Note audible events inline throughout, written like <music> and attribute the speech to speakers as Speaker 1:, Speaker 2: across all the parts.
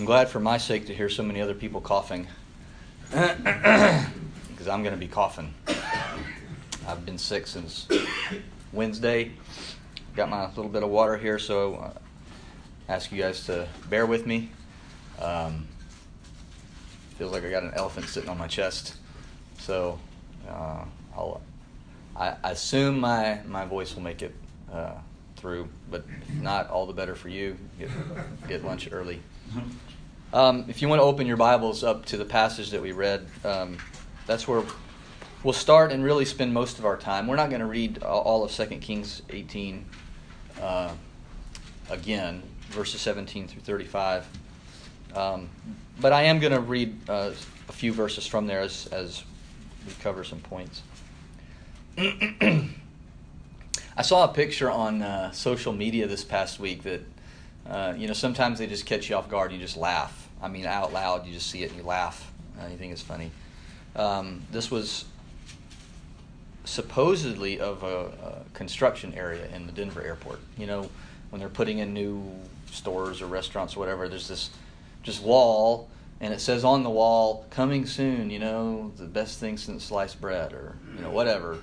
Speaker 1: I'm glad for my sake to hear so many other people coughing. <coughs> Because I'm going to be coughing. I've been sick since Wednesday. Got my little bit of water here, so I ask you guys to bear with me. Um, feels like I got an elephant sitting on my chest. So uh, I'll, I, I assume my, my voice will make it uh, through, but if not, all the better for you. Get, get lunch early. Um, if you want to open your Bibles up to the passage that we read, um, that's where we'll start and really spend most of our time. We're not going to read all of 2 Kings 18 uh, again, verses 17 through 35. Um, but I am going to read uh, a few verses from there as, as we cover some points. <clears throat> I saw a picture on uh, social media this past week that, uh, you know, sometimes they just catch you off guard and you just laugh. I mean, out loud, you just see it and you laugh. Uh, you think it's funny. Um, this was supposedly of a, a, construction area in the Denver airport. You know, when they're putting in new stores or restaurants or whatever, there's this just wall, and it says on the wall, "Coming soon." You know, the best thing since sliced bread, or you know, whatever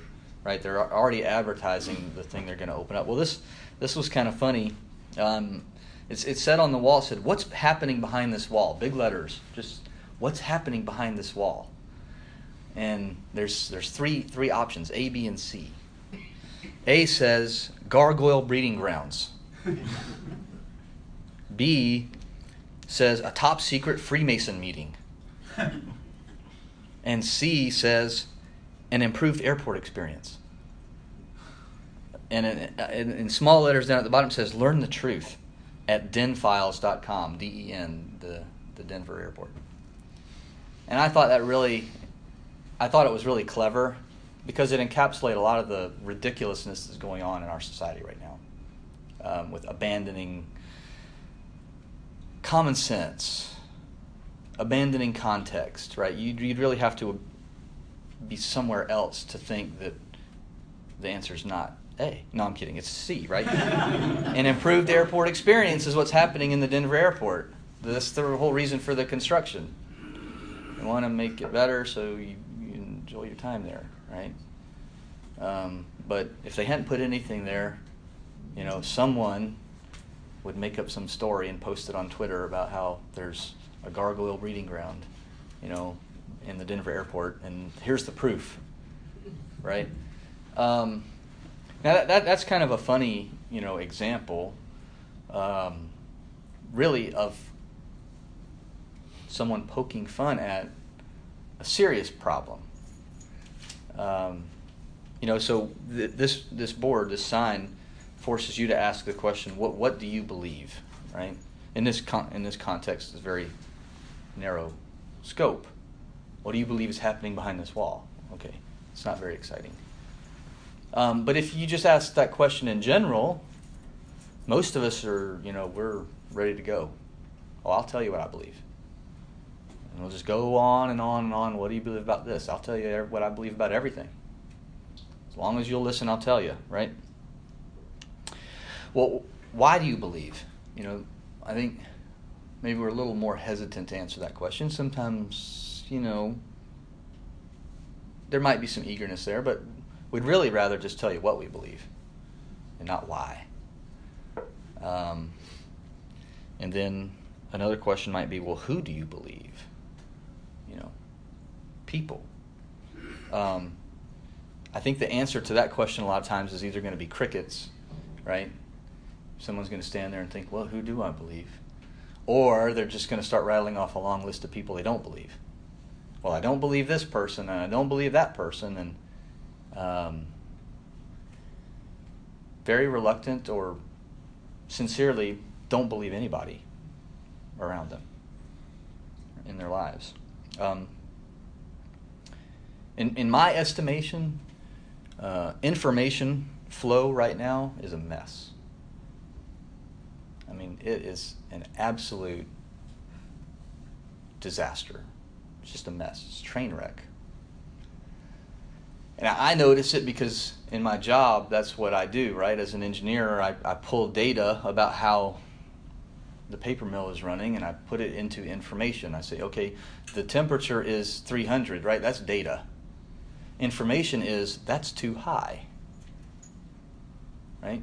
Speaker 1: right? They're already advertising the thing they're going to open up. Well, this this was kind of funny. Um, it's it said on the wall. Said, "What's happening behind this wall?" Big letters. Just what's happening behind this wall. And there's there's three three options: A, B, and C. A says gargoyle breeding grounds. B says a top secret Freemason meeting. And C says an improved airport experience. And in, in, in, small letters down at the bottom says, learn the truth at denfiles.com, D E N, the, the Denver airport. And I thought that really, I thought it was really clever because it encapsulated a lot of the ridiculousness that's going on in our society right now um, with abandoning common sense, abandoning context, right? You'd, you'd really have to be somewhere else to think that the answer is not A. No, I'm kidding. It's C, right? An improved airport experience is what's happening in the Denver airport. That's the whole reason for the construction. You want to make it better so you, you enjoy your time there, right? Um, but if they hadn't put anything there, you know, someone would make up some story and post it on Twitter about how there's a gargoyle breeding ground, you know, in the Denver airport, and here's the proof, right? Um, now that, that, that's kind of a funny, you know, example, um, really of someone poking fun at a serious problem. Um, you know, so th- this this board, this sign, forces you to ask the question: What what do you believe? Right? In this con- in this context, it's very narrow scope. What do you believe is happening behind this wall? Okay, it's not very exciting. Um, but if you just ask that question in general, most of us are, you know, we're ready to go. Oh, I'll tell you what I believe. And we'll just go on and on and on. What do you believe about this? I'll tell you what I believe about everything. As long as you'll listen, I'll tell you, right? Well, why do you believe? You know, I think maybe we're a little more hesitant to answer that question. Sometimes you know, there might be some eagerness there, but we'd really rather just tell you what we believe and not why. Um, and then another question might be, well, who do you believe? You know, people. Um, I think the answer to that question a lot of times is either going to be crickets, right? Someone's going to stand there and think, well, who do I believe? Or they're just going to start rattling off a long list of people they don't believe well, I don't believe this person and I don't believe that person, and um, very reluctant or sincerely don't believe anybody around them in their lives. Um, in, in my estimation, uh, information flow right now is a mess. I mean, it is an absolute disaster it's just a mess. It's a train wreck. And I notice it because in my job, that's what I do, right? As an engineer, I, I pull data about how the paper mill is running and I put it into information. I say, okay, the temperature is 300, right? That's data. Information is that's too high, right?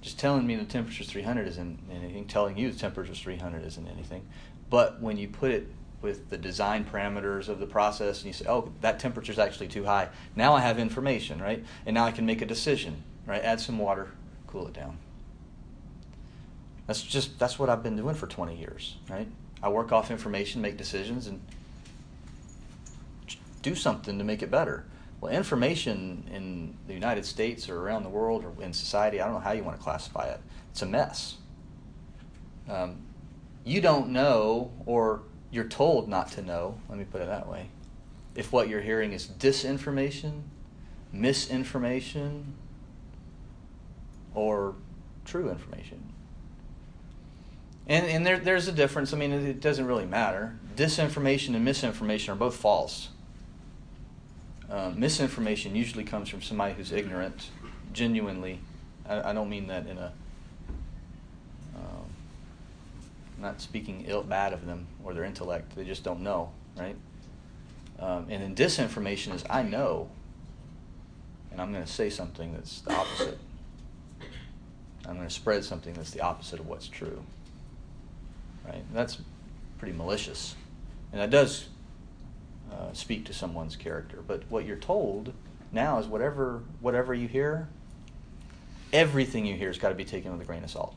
Speaker 1: Just telling me the temperature is 300 isn't anything. Telling you the temperature is 300 isn't anything. But when you put it with the design parameters of the process and you say, oh, that temperature is actually too high, now I have information, right? And now I can make a decision, right? Add some water, cool it down. That's just that's what I've been doing for 20 years, right? I work off information, make decisions, and do something to make it better. Well, information in the United States or around the world or in society, I don't know how you want to classify it. It's a mess. Um, you don't know, or you're told not to know, let me put it that way, if what you're hearing is disinformation, misinformation, or true information. And, and there, there's a difference. I mean, it doesn't really matter. Disinformation and misinformation are both false. Uh, misinformation usually comes from somebody who's ignorant, genuinely. I, I don't mean that in a. Um, not speaking ill bad of them or their intellect. They just don't know, right? Um, and then disinformation is I know, and I'm going to say something that's the opposite. I'm going to spread something that's the opposite of what's true right? That's pretty malicious, and that does uh, speak to someone's character. But what you're told now is whatever whatever you hear, everything you hear has got to be taken with a grain of salt,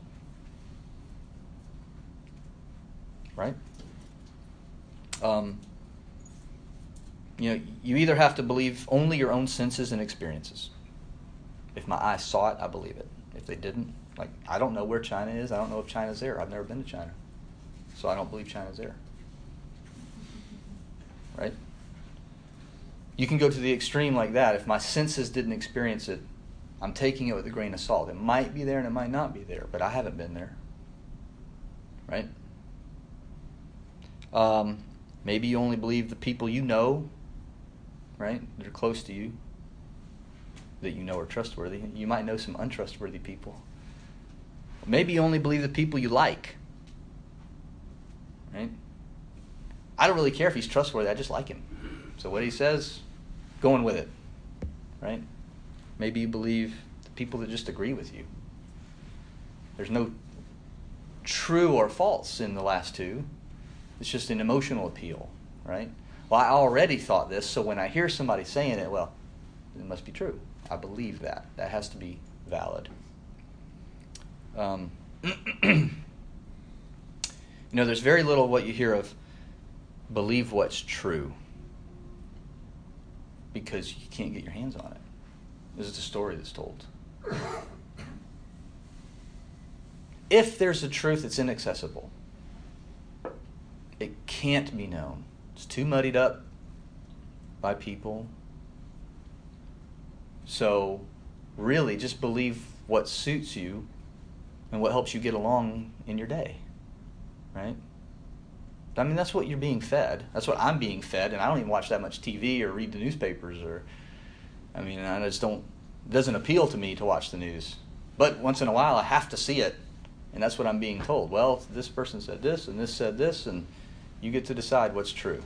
Speaker 1: right? Um, you know, you either have to believe only your own senses and experiences. If my eyes saw it, I believe it. If they didn't, like I don't know where China is. I don't know if China's there. I've never been to China. So I don't believe China's there. Right? You can go to the extreme like that. If my senses didn't experience it, I'm taking it with a grain of salt. It might be there and it might not be there, but I haven't been there. Right? Um, maybe you only believe the people you know, right, that are close to you, that you know are trustworthy. You might know some untrustworthy people. Maybe you only believe the people you like. Right? I don't really care if he's trustworthy. I just like him. So what he says, going with it. Right? Maybe you believe the people that just agree with you. There's no true or false in the last two. It's just an emotional appeal, right? Well, I already thought this, so when I hear somebody saying it, well, it must be true. I believe that. That has to be valid. Um, <clears throat> You know, there's very little what you hear of believe what's true because you can't get your hands on it. This is the story that's told. If there's a truth that's inaccessible, it can't be known. It's too muddied up by people. So, really, just believe what suits you and what helps you get along in your day right? I mean, that's what you're being fed. That's what I'm being fed, and I don't even watch that much TV or read the newspapers or, I mean, I just don't. It doesn't appeal to me to watch the news, but once in a while I have to see it, and that's what I'm being told. Well, this person said this, and this said this, and you get to decide what's true.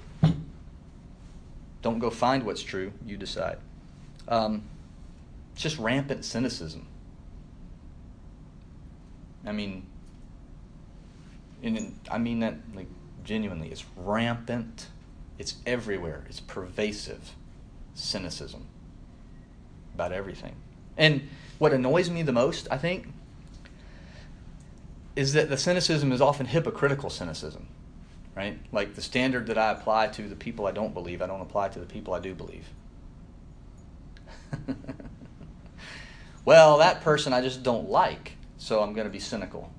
Speaker 1: Don't go find what's true. You decide. Um, it's just rampant cynicism. I mean, and I mean that like genuinely. It's rampant. It's everywhere. It's pervasive cynicism about everything. And what annoys me the most, I think, is that the cynicism is often hypocritical cynicism, right? Like the standard that I apply to the people I don't believe, I don't apply to the people I do believe. <laughs> well, that person I just don't like, so I'm going to be cynical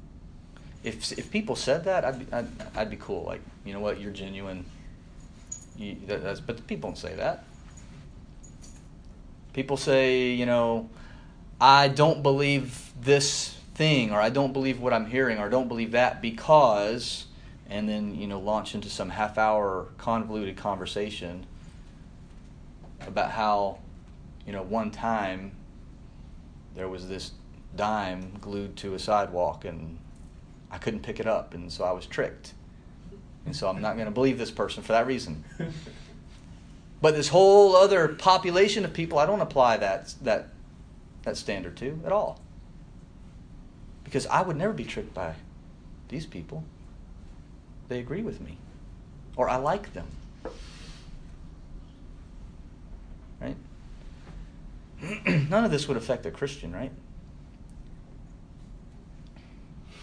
Speaker 1: if if people said that, I'd be, I'd, I'd be cool. Like, you know what, you're genuine. You, but the people don't say that. People say, you know, I don't believe this thing, or I don't believe what I'm hearing, or I don't believe that because, and then you know, launch into some half-hour convoluted conversation about how, you know, one time there was this dime glued to a sidewalk and I couldn't pick it up, and so I was tricked. And so I'm not going to believe this person for that reason. <laughs> But this whole other population of people, I don't apply that, that, that standard to at all. Because I would never be tricked by these people. They agree with me, or I like them. Right? <clears throat> None of this would affect a Christian, right?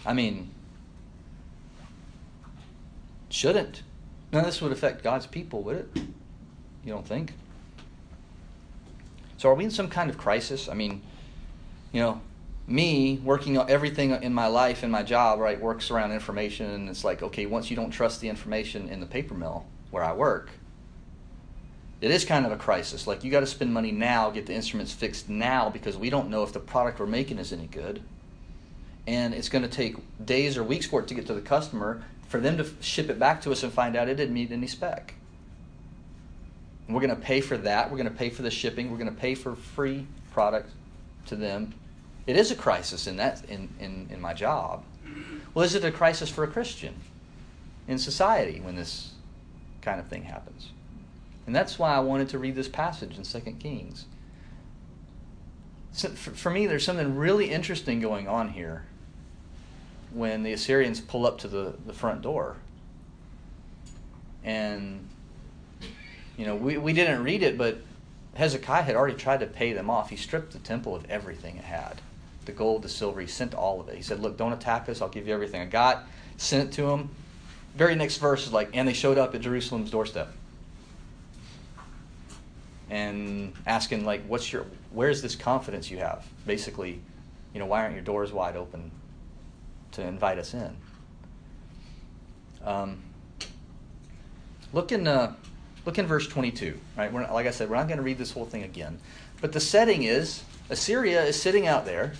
Speaker 1: I mean, shouldn't. None of this would affect God's people, would it? You don't think? So are we in some kind of crisis? I mean, you know, me working on everything in my life and my job, right, works around information and it's like, okay, once you don't trust the information in the paper mill where I work, it is kind of a crisis. Like you got to spend money now, get the instruments fixed now because we don't know if the product we're making is any good. And it's going to take days or weeks for it to get to the customer for them to ship it back to us and find out it didn't meet any spec. And we're going to pay for that. We're going to pay for the shipping. We're going to pay for free product to them. It is a crisis in that in, in, in my job. Well, is it a crisis for a Christian in society when this kind of thing happens? And that's why I wanted to read this passage in 2 Kings. So for me, there's something really interesting going on here when the Assyrians pull up to the, the front door. And, you know, we, we didn't read it, but Hezekiah had already tried to pay them off. He stripped the temple of everything it had the gold, the silver. He sent all of it. He said, Look, don't attack us. I'll give you everything I got. Sent it to him. Very next verse is like, And they showed up at Jerusalem's doorstep. And asking, like, what's your, where's this confidence you have? Basically, you know, why aren't your doors wide open to invite us in? Um, look in uh, look in verse 22. Right, we're, like I said, we're not going to read this whole thing again, but the setting is Assyria is sitting out there.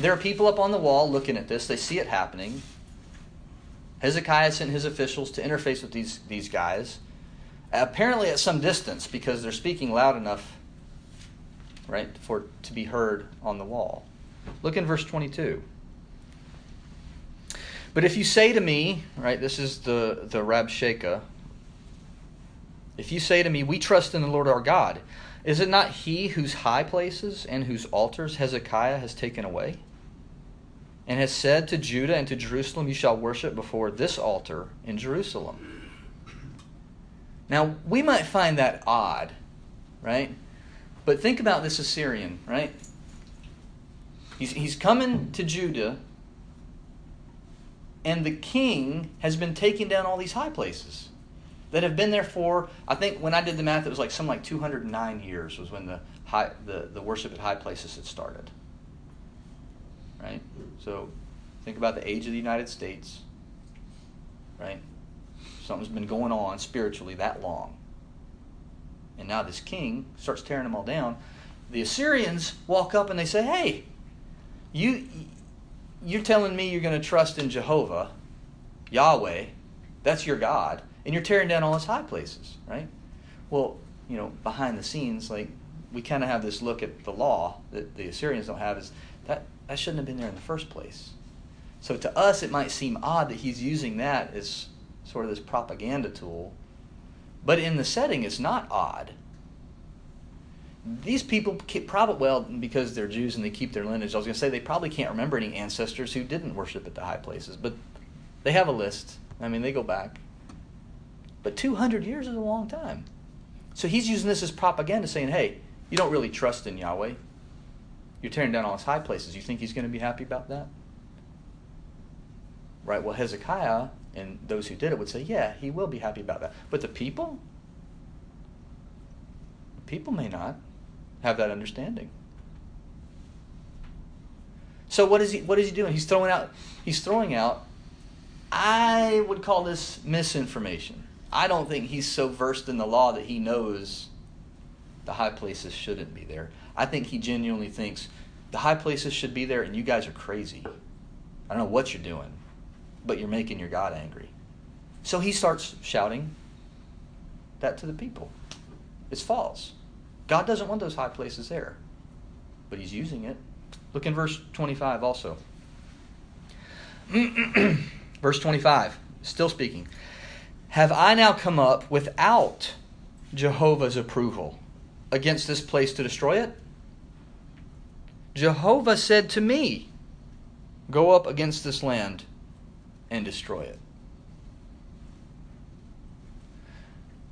Speaker 1: There are people up on the wall looking at this. They see it happening. Hezekiah sent his officials to interface with these, these guys, apparently at some distance because they're speaking loud enough, right, for to be heard on the wall. Look in verse 22. But if you say to me, right, this is the, the Rabshakeh, if you say to me, We trust in the Lord our God, is it not he whose high places and whose altars Hezekiah has taken away? And has said to Judah and to Jerusalem, You shall worship before this altar in Jerusalem. Now, we might find that odd, right? But think about this Assyrian, right? He's, he's coming to Judah, and the king has been taking down all these high places that have been there for I think when I did the math it was like some like 209 years was when the high the, the worship at high places had started. Right? So think about the age of the United States. Right? Something's been going on spiritually that long. And now this king starts tearing them all down. The Assyrians walk up and they say, "Hey, you you're telling me you're going to trust in Jehovah, Yahweh, that's your God, and you're tearing down all his high places, right? Well, you know, behind the scenes, like we kind of have this look at the law that the Assyrians don't have is that that shouldn't have been there in the first place. So to us, it might seem odd that he's using that as sort of this propaganda tool, but in the setting, it's not odd. These people probably well because they're Jews and they keep their lineage. I was going to say they probably can't remember any ancestors who didn't worship at the high places, but they have a list. I mean, they go back. But 200 years is a long time. So he's using this as propaganda, saying, hey, you don't really trust in Yahweh. You're tearing down all his high places. You think he's going to be happy about that? Right? Well, Hezekiah and those who did it would say, yeah, he will be happy about that. But the people? People may not have that understanding. So what is he what is he doing? He's throwing out he's throwing out I would call this misinformation. I don't think he's so versed in the law that he knows the high places shouldn't be there. I think he genuinely thinks the high places should be there and you guys are crazy. I don't know what you're doing, but you're making your God angry. So he starts shouting that to the people. It's false. God doesn't want those high places there, but he's using it. Look in verse 25 also. <clears throat> Verse 25, still speaking. Have I now come up without Jehovah's approval against this place to destroy it? Jehovah said to me, Go up against this land and destroy it.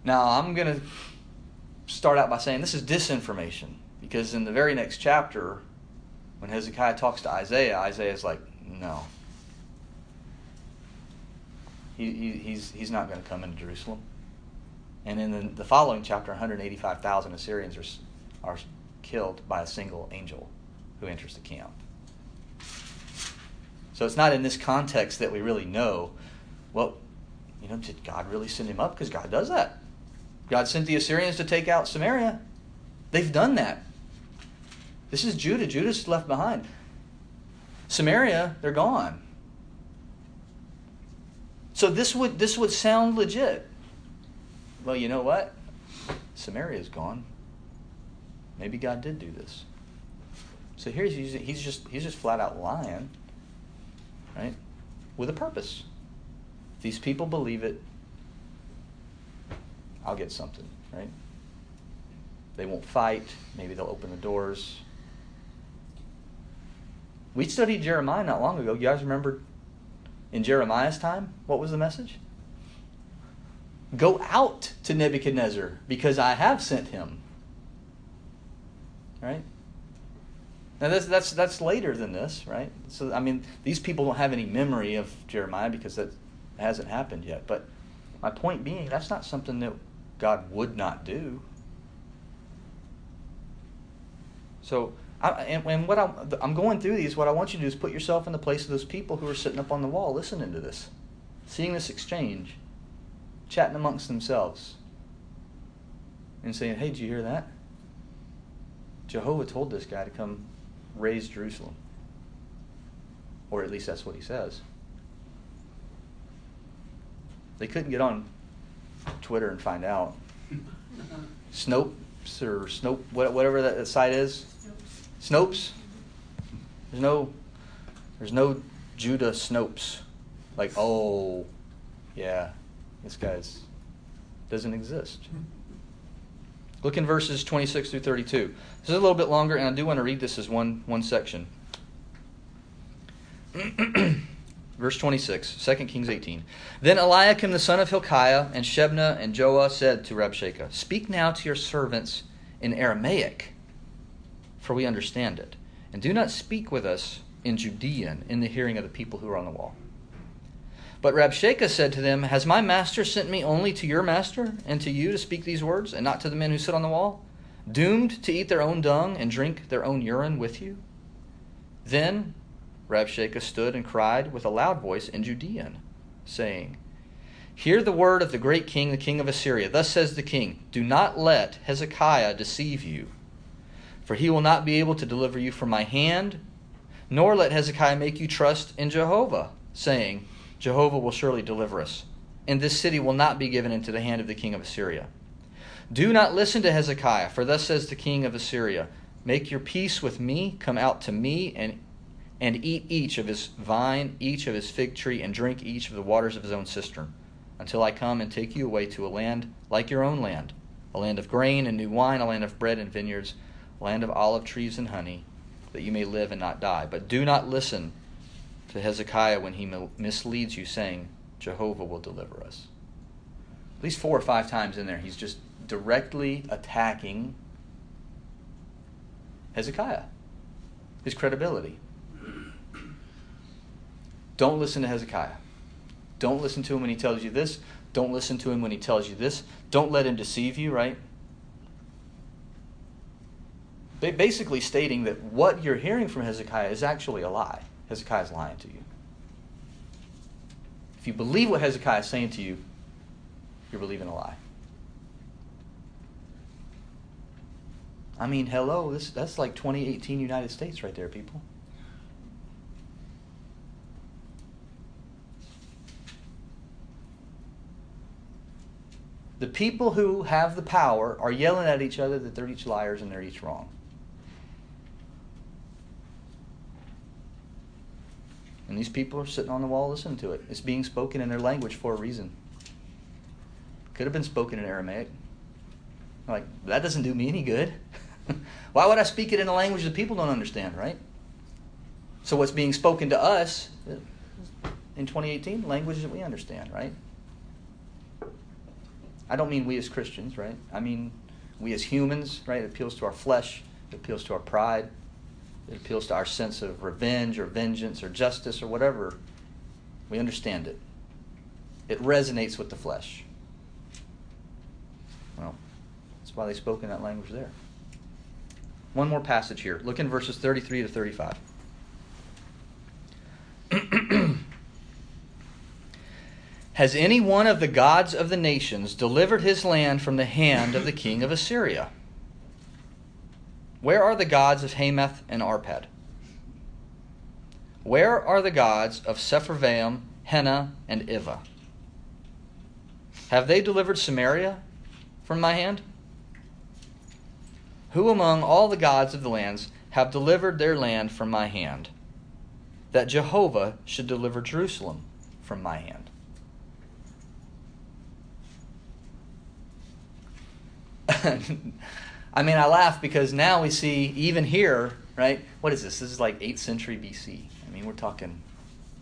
Speaker 1: Now, I'm going to start out by saying this is disinformation because in the very next chapter, when Hezekiah talks to Isaiah, Isaiah is like, No. He, he, he's, he's not going to come into Jerusalem. And in the, the following chapter, 185,000 Assyrians are, are killed by a single angel who enters the camp. So it's not in this context that we really know, well, you know, did God really send him up? Because God does that. God sent the Assyrians to take out Samaria. They've done that. This is Judah. Judah's left behind. Samaria, they're gone. So this would this would sound legit. Well, you know what? Samaria's gone. Maybe God did do this. So here's he's just he's just flat out lying, right? With a purpose. If these people believe it, I'll get something, right? They won't fight. Maybe they'll open the doors. We studied Jeremiah not long ago. You guys remember in Jeremiah's time? What was the message? Go out to Nebuchadnezzar because I have sent him. Right? Now that's that's that's later than this, right? So I mean, these people don't have any memory of Jeremiah because that hasn't happened yet. But my point being, that's not something that God would not do. So, I, and, and, what I'm, I'm going through these, what I want you to do is put yourself in the place of those people who are sitting up on the wall listening to this, seeing this exchange, chatting amongst themselves, and saying, hey, did you hear that? Jehovah told this guy to come raze Jerusalem. Or at least that's what he says. They couldn't get on Twitter and find out. <laughs> Snopes or Snope, whatever that site is. Snopes. There's no, there's no Judah Snopes. Like, oh, yeah, this guy's doesn't exist. Hmm. Look in verses 26 through 32. This is a little bit longer, and I do want to read this as one, one section. <clears throat> Verse 26, 2 Kings 18. Then Eliakim the son of Hilkiah and Shebna and Joah said to Rabshakeh, Speak now to your servants in Aramaic, for we understand it. And do not speak with us in Judean in the hearing of the people who are on the wall. But Rabshakeh said to them, Has my master sent me only to your master and to you to speak these words, and not to the men who sit on the wall, doomed to eat their own dung and drink their own urine with you? Then Rabshakeh stood and cried with a loud voice in Judean, saying, Hear the word of the great king, the king of Assyria. Thus says the king Do not let Hezekiah deceive you, for he will not be able to deliver you from my hand, nor let Hezekiah make you trust in Jehovah, saying, Jehovah will surely deliver us, and this city will not be given into the hand of the king of Assyria. Do not listen to Hezekiah, for thus says the king of Assyria Make your peace with me, come out to me, and and eat each of his vine, each of his fig tree, and drink each of the waters of his own cistern, until I come and take you away to a land like your own land, a land of grain and new wine, a land of bread and vineyards, a land of olive trees and honey, that you may live and not die. But do not listen to Hezekiah when he misleads you, saying, Jehovah will deliver us. At least four or five times in there, he's just directly attacking Hezekiah, his credibility. Don't listen to Hezekiah. Don't listen to him when he tells you this. Don't listen to him when he tells you this. Don't let him deceive you, right? Basically, stating that what you're hearing from Hezekiah is actually a lie. Hezekiah is lying to you. If you believe what Hezekiah is saying to you, you're believing a lie. I mean, hello, this, that's like 2018 United States right there, people. The people who have the power are yelling at each other that they're each liars and they're each wrong. And these people are sitting on the wall listening to it. It's being spoken in their language for a reason. Could have been spoken in Aramaic. Like, that doesn't do me any good. <laughs> Why would I speak it in a language that people don't understand, right? So, what's being spoken to us in 2018? Language that we understand, right? I don't mean we as Christians, right? I mean we as humans, right? It appeals to our flesh, it appeals to our pride, it appeals to our sense of revenge or vengeance or justice or whatever. We understand it. It resonates with the flesh. Well, that's why they spoke in that language there. One more passage here. Look in verses 33 to 35. <clears throat> Has any one of the gods of the nations delivered his land from the hand of the king of Assyria? Where are the gods of Hamath and Arpad? Where are the gods of Sepharvaim, Hena, and Ivvah? Have they delivered Samaria from my hand? Who among all the gods of the lands have delivered their land from my hand, that Jehovah should deliver Jerusalem from my hand? <laughs> I mean, I laugh because now we see, even here, right? What is this? This is like 8th century BC. I mean, we're talking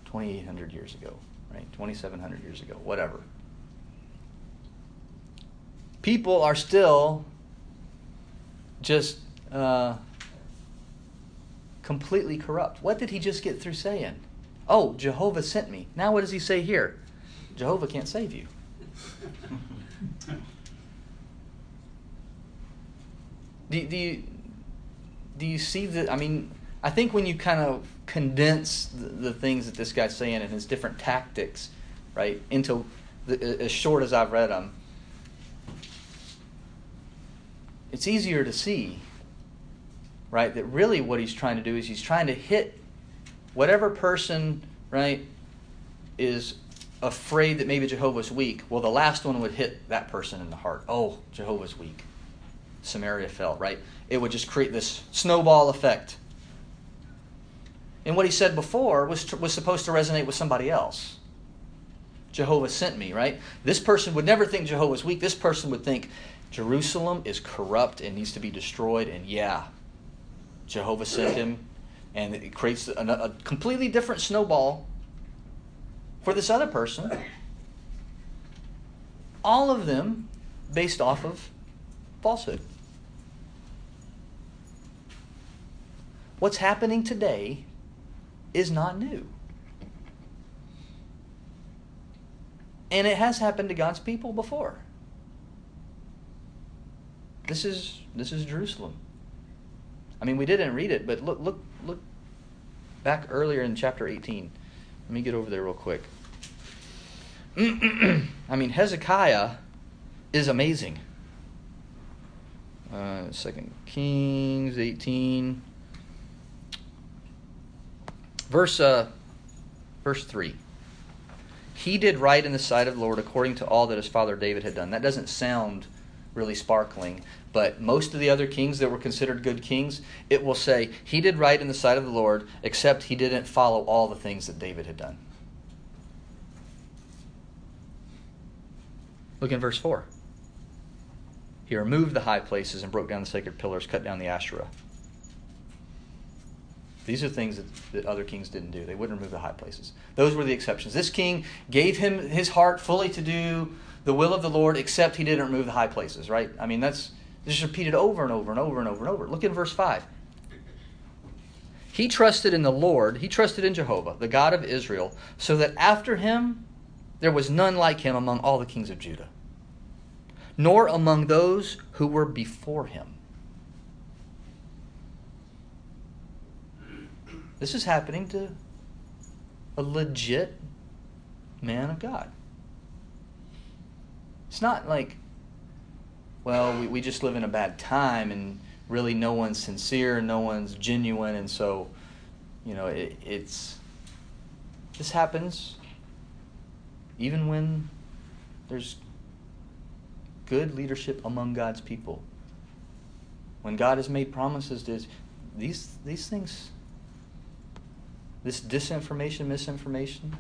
Speaker 1: 2,800 years ago, right? 2,700 years ago, whatever. People are still just uh, completely corrupt. What did he just get through saying? Oh, Jehovah sent me. Now, what does he say here? Jehovah can't save you. <laughs> do, do you do you see the? I mean, I think when you kind of condense the, the things that this guy's saying and his different tactics, right, into the, as short as I've read them, it's easier to see, right, that really what he's trying to do is he's trying to hit whatever person, right, is afraid that maybe Jehovah's weak. Well, the last one would hit that person in the heart. Oh, Jehovah's weak. Samaria fell, right? It would just create this snowball effect. And what he said before was, was supposed to resonate with somebody else. Jehovah sent me, right? This person would never think Jehovah's weak. This person would think Jerusalem is corrupt and needs to be destroyed. And yeah, Jehovah sent him. And it creates a, a completely different snowball for this other person. All of them based off of falsehood. What's happening today is not new. And it has happened to God's people before. This is this is Jerusalem. I mean, we didn't read it, but look look look back earlier in chapter 18. Let me get over there real quick. <clears throat> I mean, Hezekiah is amazing. Uh, Second Kings 18. Verse, uh, verse 3. He did right in the sight of the Lord according to all that his father David had done. That doesn't sound really sparkling, but most of the other kings that were considered good kings, it will say, He did right in the sight of the Lord, except he didn't follow all the things that David had done. Look in verse 4. He removed the high places and broke down the sacred pillars, cut down the Asherah. These are things that, that other kings didn't do. They wouldn't remove the high places. Those were the exceptions. This king gave him his heart fully to do the will of the Lord, except he didn't remove the high places, right? I mean, that's just repeated over and over and over and over and over. Look in verse 5. He trusted in the Lord, he trusted in Jehovah, the God of Israel, so that after him there was none like him among all the kings of Judah, nor among those who were before him. This is happening to a legit man of God. It's not like, well, we, we just live in a bad time and really no one's sincere, no one's genuine, and so, you know, it, it's. This happens even when there's good leadership among God's people. When God has made promises to these these things this disinformation, misinformation,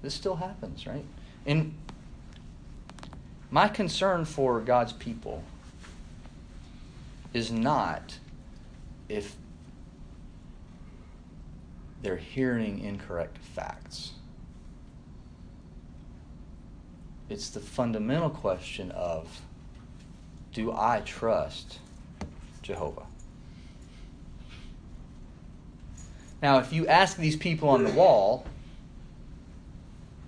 Speaker 1: this still happens, right? And my concern for God's people is not if they're hearing incorrect facts. It's the fundamental question of do I trust Jehovah? Now, if you ask these people on the wall,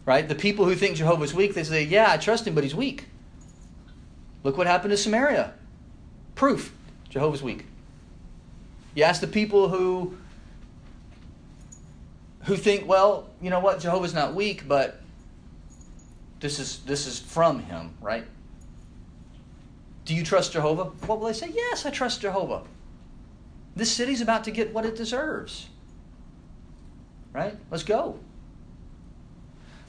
Speaker 1: right, the people who think Jehovah's weak, they say, Yeah, I trust him, but he's weak. Look what happened to Samaria. Proof Jehovah's weak. You ask the people who who think, well, you know what, Jehovah's not weak, but this is this is from him, right? Do you trust Jehovah? What will they say? Yes, I trust Jehovah. This city's about to get what it deserves. Right? Let's go.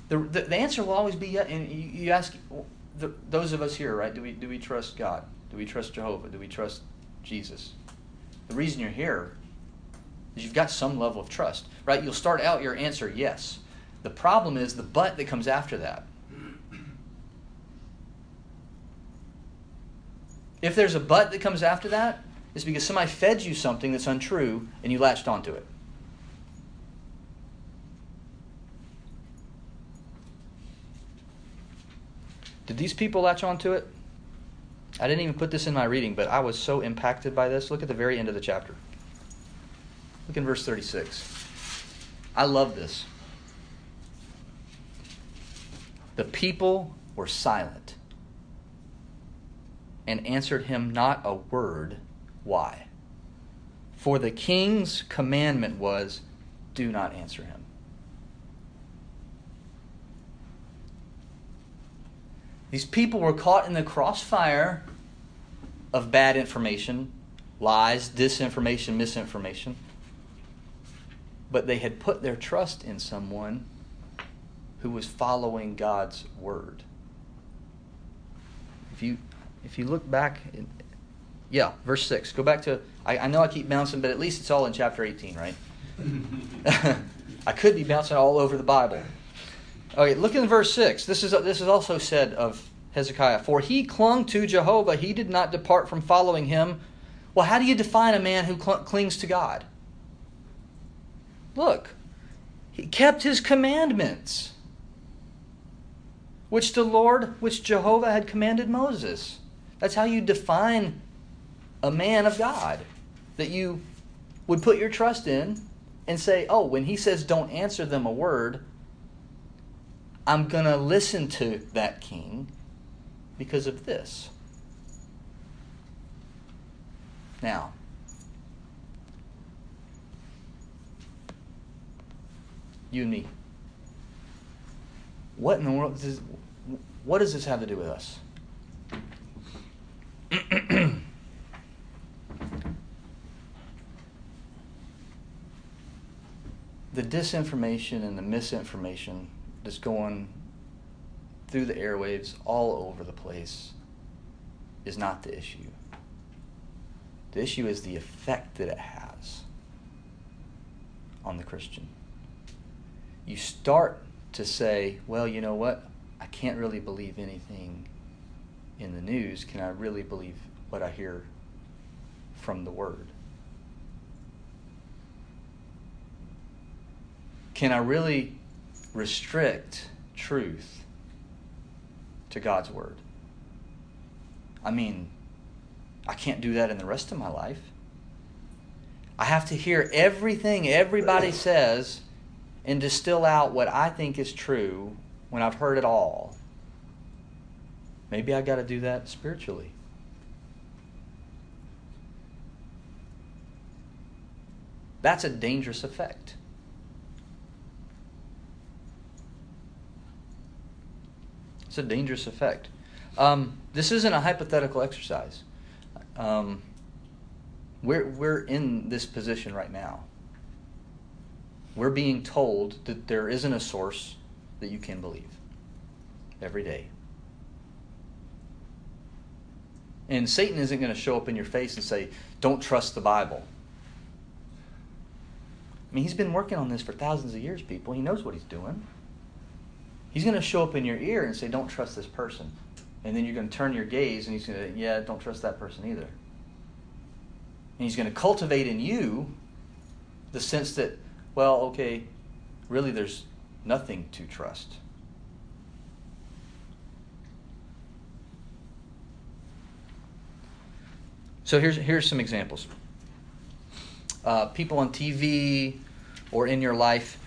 Speaker 1: The, the, the answer will always be yes. and you, you ask the, those of us here, right? Do we, do we trust God? Do we trust Jehovah? Do we trust Jesus? The reason you're here is you've got some level of trust, right? You'll start out your answer yes. The problem is the but that comes after that. If there's a but that comes after that, it's because somebody fed you something that's untrue and you latched onto it. Did these people latch onto it? I didn't even put this in my reading, but I was so impacted by this. Look at the very end of the chapter. Look in verse 36. I love this. The people were silent and answered him not a word. Why? For the king's commandment was, Do not answer him. These people were caught in the crossfire of bad information, lies, disinformation, misinformation. But they had put their trust in someone who was following God's word. If you if you look back in, yeah, verse 6. Go back to I, I know I keep bouncing, but at least it's all in chapter 18, right? <laughs> I could be bouncing all over the Bible. Okay, look in verse 6. This is, this is also said of Hezekiah. For he clung to Jehovah, he did not depart from following him. Well, how do you define a man who cl- clings to God? Look, he kept his commandments, which the Lord, which Jehovah had commanded Moses. That's how you define a man of God that you would put your trust in and say, oh, when he says don't answer them a word, I'm going to listen to that king because of this. Now, you and me. What in the world does what does this have to do with us? <clears throat> the disinformation and the misinformation that's going through the airwaves all over the place is not the issue. The issue is the effect that it has on the Christian. You start to say, well, you know what? I can't really believe anything in the news. Can I really believe what I hear from the Word? Can I really restrict truth to God's Word? I mean, I can't do that in the rest of my life. I have to hear everything everybody <laughs> says and distill out what I think is true when I've heard it all. Maybe I got to do that spiritually. That's a dangerous effect. A dangerous effect. Um, this isn't a hypothetical exercise. Um, we're, we're in this position right now. We're being told that there isn't a source that you can believe every day. And Satan isn't going to show up in your face and say, don't trust the Bible. I mean, he's been working on this for thousands of years, people. He knows what he's doing. He's going to show up in your ear and say, Don't trust this person. And then you're going to turn your gaze and he's going to, Yeah, don't trust that person either. And he's going to cultivate in you the sense that, well, okay, really there's nothing to trust. So here's, here's some examples. Uh, people on TV or in your life,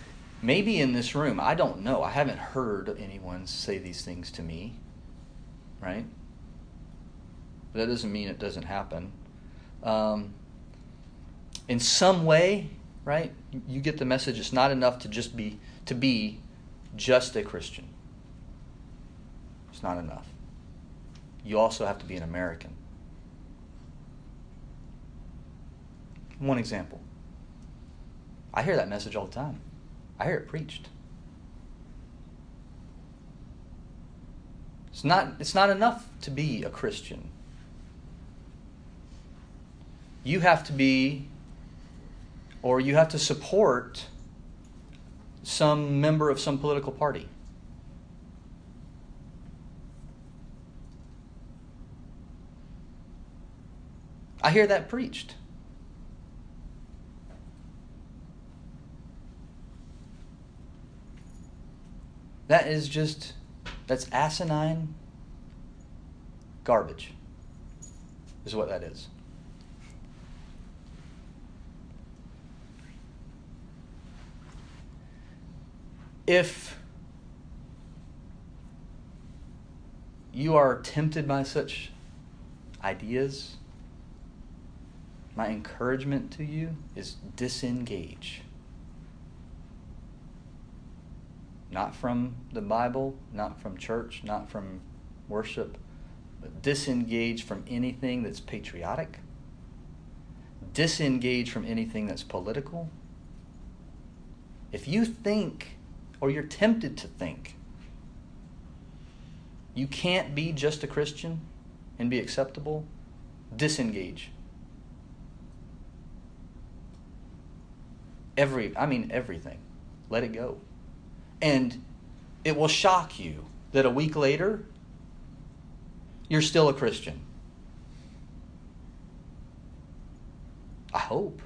Speaker 1: maybe in this room, I don't know. I haven't heard anyone say these things to me, right? But that doesn't mean it doesn't happen. Um, in some way, right? You get the message. It's not enough to just be to be just a Christian. It's not enough. You also have to be an American. One example. I hear that message all the time. I hear it preached. It's not, it's not enough to be a Christian. You have to be, or you have to support some member of some political party. I hear that preached. That is just, that's asinine garbage, is what that is. If you are tempted by such ideas, my encouragement to you is disengage. Not from the Bible, not from church, not from worship, but disengage from anything that's patriotic, disengage from anything that's political. If you think, or you're tempted to think, you can't be just a Christian and be acceptable, disengage. Every, I mean, everything. Let it go. And it will shock you that a week later, you're still a Christian. I hope.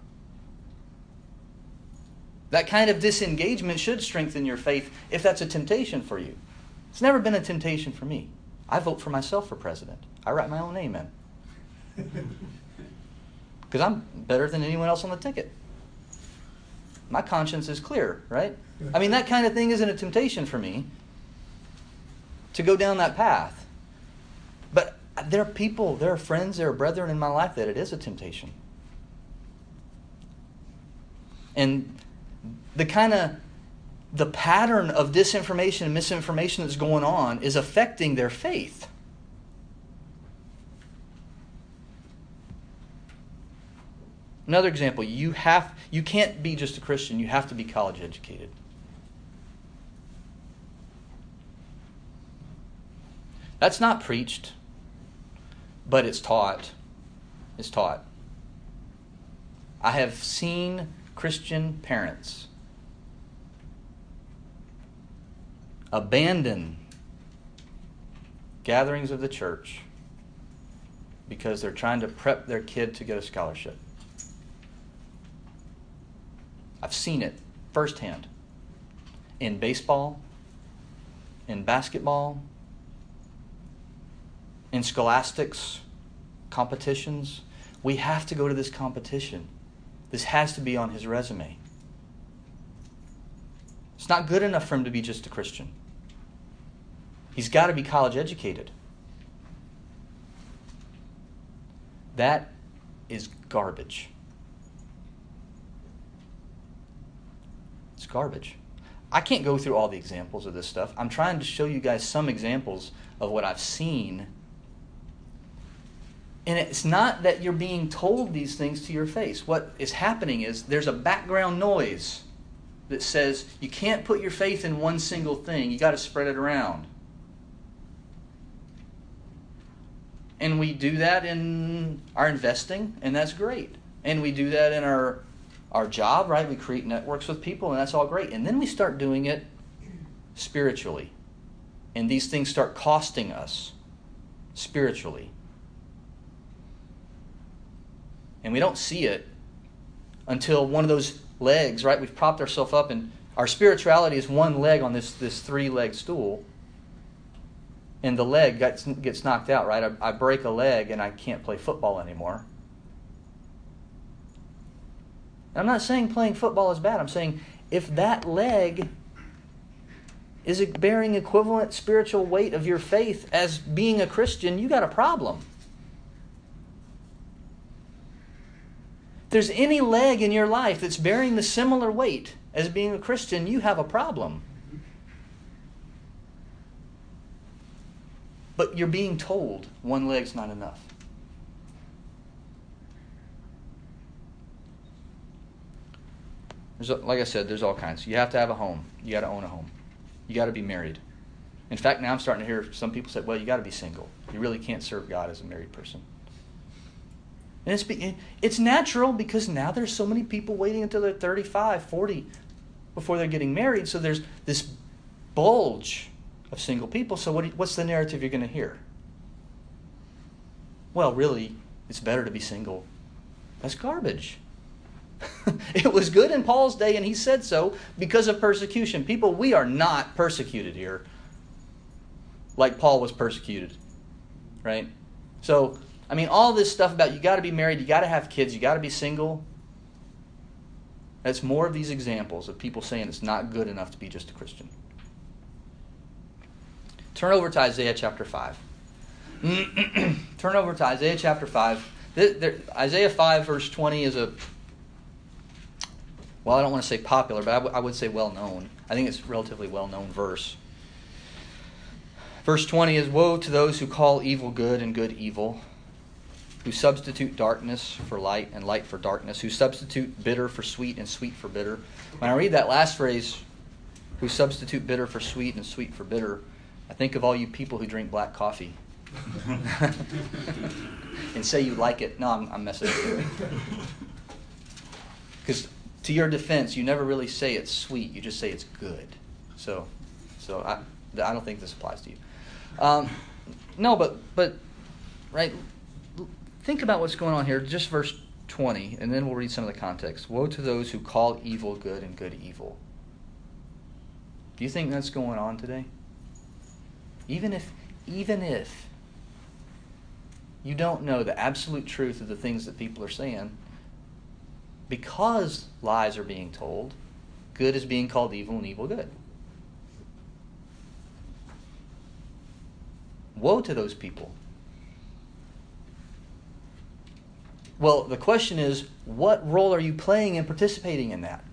Speaker 1: That kind of disengagement should strengthen your faith if that's a temptation for you. It's never been a temptation for me. I vote for myself for president. I write my own name in. <laughs> Because I'm better than anyone else on the ticket. My conscience is clear, right? I mean, that kind of thing isn't a temptation for me to go down that path. But there are people, there are friends, there are brethren in my life that it is a temptation. And the kind of the pattern of disinformation and misinformation that's going on is affecting their faith. Another example, you have you can't be just a Christian, you have to be college educated. That's not preached, but it's taught. It's taught. I have seen Christian parents abandon gatherings of the church because they're trying to prep their kid to get a scholarship. I've seen it firsthand in baseball, in basketball, in scholastics competitions. We have to go to this competition. This has to be on his resume. It's not good enough for him to be just a Christian. He's got to be college educated. That is garbage. Garbage. I can't go through all the examples of this stuff. I'm trying to show you guys some examples of what I've seen and it's not that you're being told these things to your face. What is happening is there's a background noise that says you can't put your faith in one single thing, you got to spread it around. And we do that in our investing, and that's great. And we do that in our our job, right? We create networks with people, and that's all great. And then we start doing it spiritually. And these things start costing us spiritually. And we don't see it until one of those legs, right? We've propped ourselves up, and our spirituality is one leg on this, this three leg stool. And the leg gets, gets knocked out, right? I, I break a leg and I can't play football anymore. And I'm not saying playing football is bad. I'm saying if that leg is bearing equivalent spiritual weight of your faith as being a Christian, you got a problem. If there's any leg in your life that's bearing the similar weight as being a Christian, you have a problem. But you're being told one leg's not enough. There's, like I said, there's all kinds. You have to have a home. You got to own a home. You got to be married. In fact, now I'm starting to hear some people say, well, you got to be single. You really can't serve God as a married person. And it's, it's natural because now there's so many people waiting until they're 35, 40 before they're getting married. So there's this bulge of single people. So what, what's the narrative you're going to hear? Well, really, it's better to be single. That's garbage. <laughs> it was good in Paul's day, and he said so because of persecution. People, we are not persecuted here like Paul was persecuted, right? So, I mean, all this stuff about you got to be married, you got to have kids, you got to be single. That's more of these examples of people saying it's not good enough to be just a Christian. Turn over to Isaiah chapter 5. <clears throat> Turn over to Isaiah chapter 5. Isaiah 5, verse 20 is a well, I don't want to say popular, but I, w- I would say well known. I think it's a relatively well known verse. Verse 20 is Woe to those who call evil good and good evil, who substitute darkness for light and light for darkness, who substitute bitter for sweet and sweet for bitter. When I read that last phrase, who substitute bitter for sweet and sweet for bitter, I think of all you people who drink black coffee. <laughs> and say you like it. No, I'm, I'm messing with you. Because to your defense, you never really say it's sweet. You just say it's good. So, so I, I don't think this applies to you. Um, no, but but right. Think about what's going on here. Just verse twenty, and then we'll read some of the context. Woe to those who call evil good and good evil. Do you think that's going on today? Even if, even if you don't know the absolute truth of the things that people are saying, because lies are being told, good is being called evil and evil good. Woe to those people. Well, the question is what role are you playing in participating in that?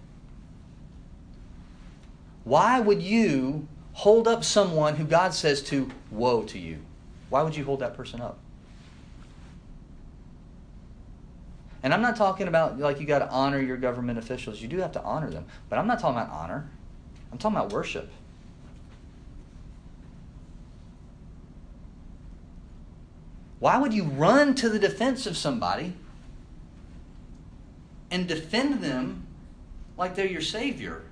Speaker 1: Why would you hold up someone who God says to, woe to you? Why would you hold that person up? And I'm not talking about like you got to honor your government officials. You do have to honor them. But I'm not talking about honor, I'm talking about worship. Why would you run to the defense of somebody and defend them like they're your Savior?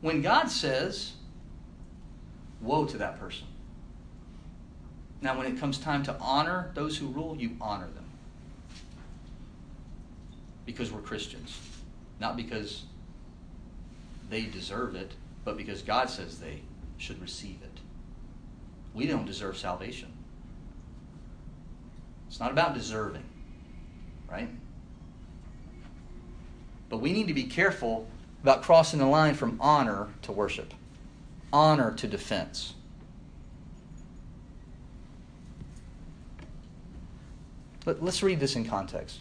Speaker 1: When God says, Woe to that person. Now, when it comes time to honor those who rule, you honor them because we're Christians, not because they deserve it, but because God says they should receive it. We don't deserve salvation. It's not about deserving, right? But we need to be careful about crossing the line from honor to worship, honor to defense. Let, us read this in context.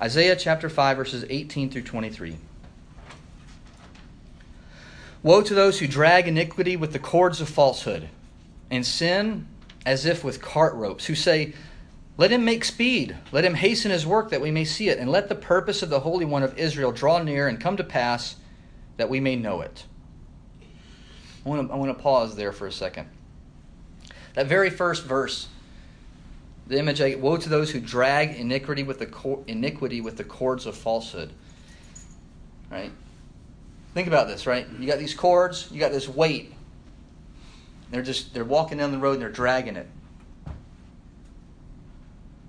Speaker 1: Isaiah chapter 5, verses 18 through 23. Woe to those who drag iniquity with the cords of falsehood, and sin as if with cart ropes, who say, Let him make speed, let him hasten his work that we may see it, and let the purpose of the Holy One of Israel draw near and come to pass that we may know it. I want to, I want to pause there for a second. That very first verse The image I woe to those who drag iniquity with the iniquity with the cords of falsehood. Right? Think about this, right? You got these cords, you got this weight. They're just they're walking down the road and they're dragging it.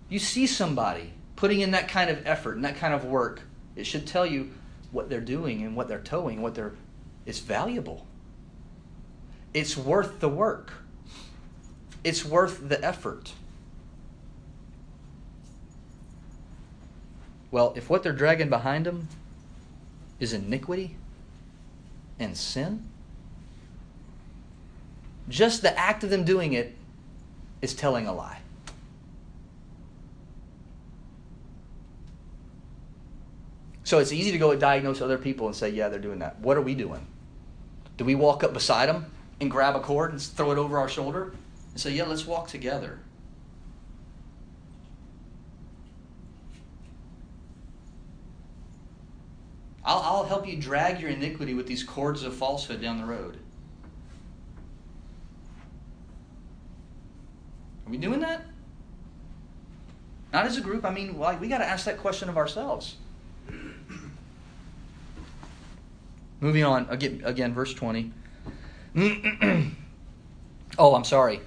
Speaker 1: You see somebody putting in that kind of effort and that kind of work, it should tell you what they're doing and what they're towing, what they're it's valuable. It's worth the work. It's worth the effort. Well, if what they're dragging behind them is iniquity and sin, just the act of them doing it is telling a lie. So it's easy to go and diagnose other people and say, yeah, they're doing that. What are we doing? Do we walk up beside them and grab a cord and throw it over our shoulder and say, yeah, let's walk together? I'll, I'll help you drag your iniquity with these cords of falsehood down the road. Are we doing that? Not as a group. I mean, we got to ask that question of ourselves. <clears throat> Moving on, again, again verse 20. <clears throat> oh, I'm sorry.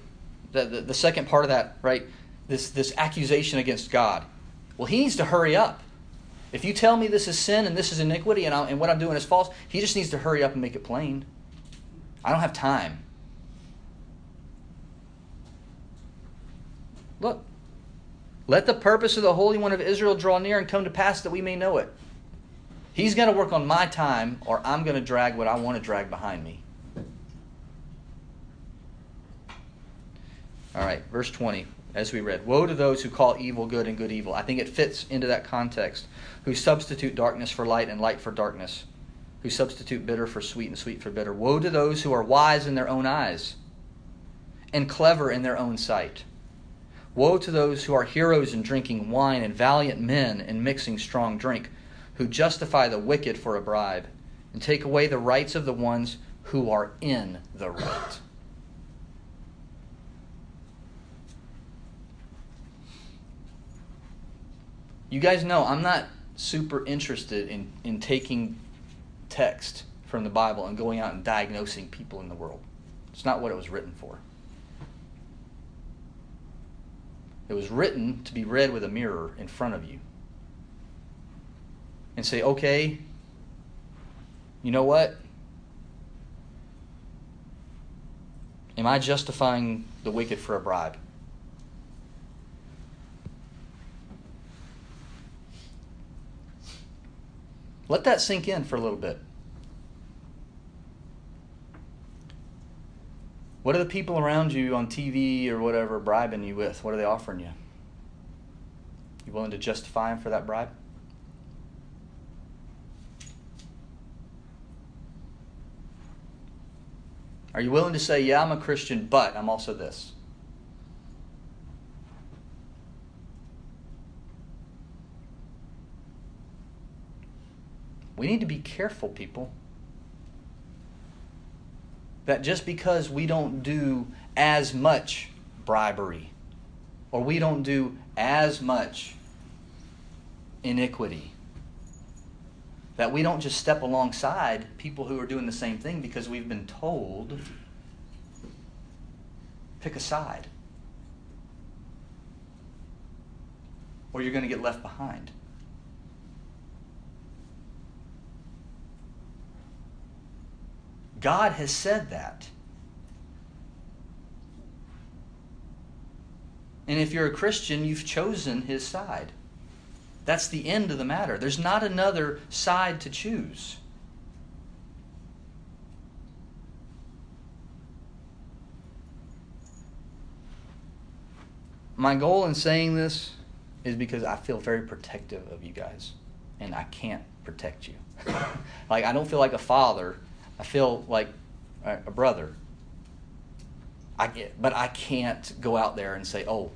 Speaker 1: The, the, the second part of that, right? This, this accusation against God. Well, he needs to hurry up. If you tell me this is sin and this is iniquity and, and what I'm doing is false, he just needs to hurry up and make it plain. I don't have time. Look, let the purpose of the Holy One of Israel draw near and come to pass that we may know it. He's going to work on my time, or I'm going to drag what I want to drag behind me. All right, verse 20, as we read Woe to those who call evil good and good evil. I think it fits into that context. Who substitute darkness for light and light for darkness. Who substitute bitter for sweet and sweet for bitter. Woe to those who are wise in their own eyes and clever in their own sight. Woe to those who are heroes in drinking wine and valiant men in mixing strong drink who justify the wicked for a bribe and take away the rights of the ones who are in the right. You guys know I'm not super interested in, in taking text from the Bible and going out and diagnosing people in the world. It's not what it was written for. It was written to be read with a mirror in front of you and say, okay, you know what? Am I justifying the wicked for a bribe? Let that sink in for a little bit. What are the people around you on TV or whatever bribing you with? What are they offering you? You willing to justify them for that bribe? Are you willing to say, yeah, I'm a Christian, but I'm also this? We need to be careful, people. That just because we don't do as much bribery or we don't do as much iniquity that we don't just step alongside people who are doing the same thing because we've been told pick a side or you're going to get left behind. God has said that. And if you're a Christian, you've chosen his side. That's the end of the matter. There's not another side to choose. My goal in saying this is because I feel very protective of you guys, and I can't protect you. <laughs> like, I don't feel like a father, I feel like a brother. I get, but I can't go out there and say, "Oh,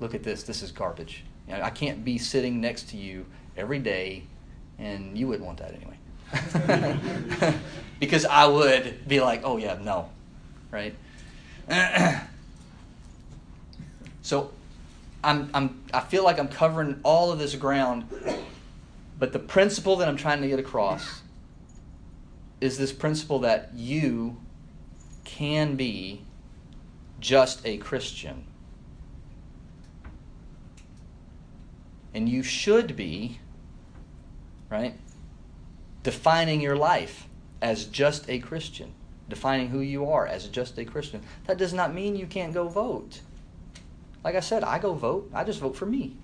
Speaker 1: look at this. This is garbage." You know, I can't be sitting next to you every day, and you wouldn't want that anyway. <laughs> because I would be like, oh, yeah, no. Right? <clears throat> so I'm, I'm, I feel like I'm covering all of this ground, but the principle that I'm trying to get across is this principle that you can be just a Christian. And you should be, right, defining your life as just a Christian, defining who you are as just a Christian. That does not mean you can't go vote. Like I said, I go vote. I just vote for me.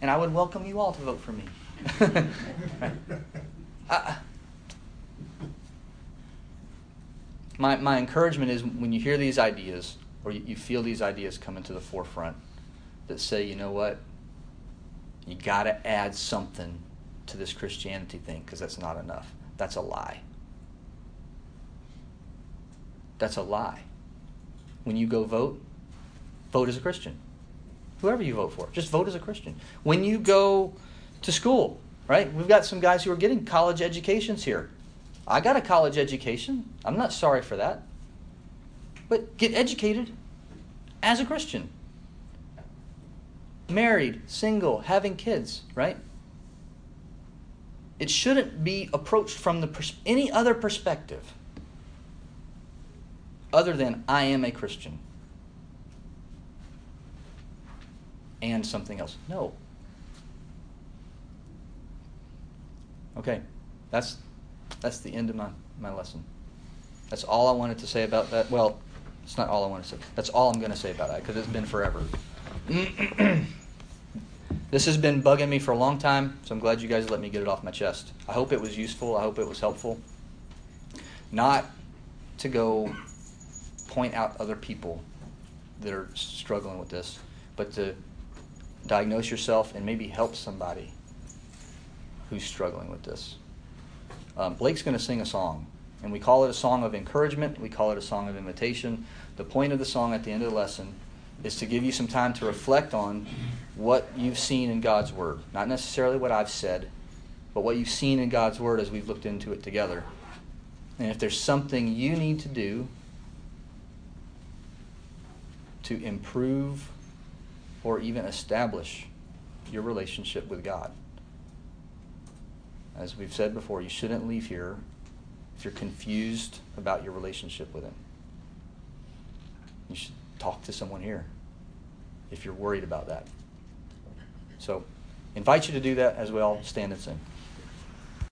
Speaker 1: And I would welcome you all to vote for me. <laughs> right? I, my, my encouragement is when you hear these ideas or you, you feel these ideas come into the forefront that say, you know what, you got to add something to this Christianity thing because that's not enough. That's a lie. That's a lie. When you go vote, vote as a Christian. Whoever you vote for, just vote as a Christian. When you go to school, right? We've got some guys who are getting college educations here. I got a college education. I'm not sorry for that. But get educated as a Christian. Married, single, having kids, right? It shouldn't be approached from the pers- any other perspective other than I am a Christian. And something else. No. Okay. That's that's the end of my, my lesson. That's all I wanted to say about that. Well, it's not all I want to say. That's all I'm going to say about that because it's been forever. <clears throat> this has been bugging me for a long time, so I'm glad you guys let me get it off my chest. I hope it was useful. I hope it was helpful. Not to go point out other people that are struggling with this, but to diagnose yourself and maybe help somebody who's struggling with this. Um, Blake's going to sing a song, and we call it a song of encouragement. We call it a song of invitation. The point of the song at the end of the lesson is to give you some time to reflect on what you've seen in God's Word. Not necessarily what I've said, but what you've seen in God's Word as we've looked into it together. And if there's something you need to do to improve or even establish your relationship with God. As we've said before, you shouldn't leave here if you're confused about your relationship with Him. You should talk to someone here if you're worried about that. So, invite you to do that as well. Stand and sing.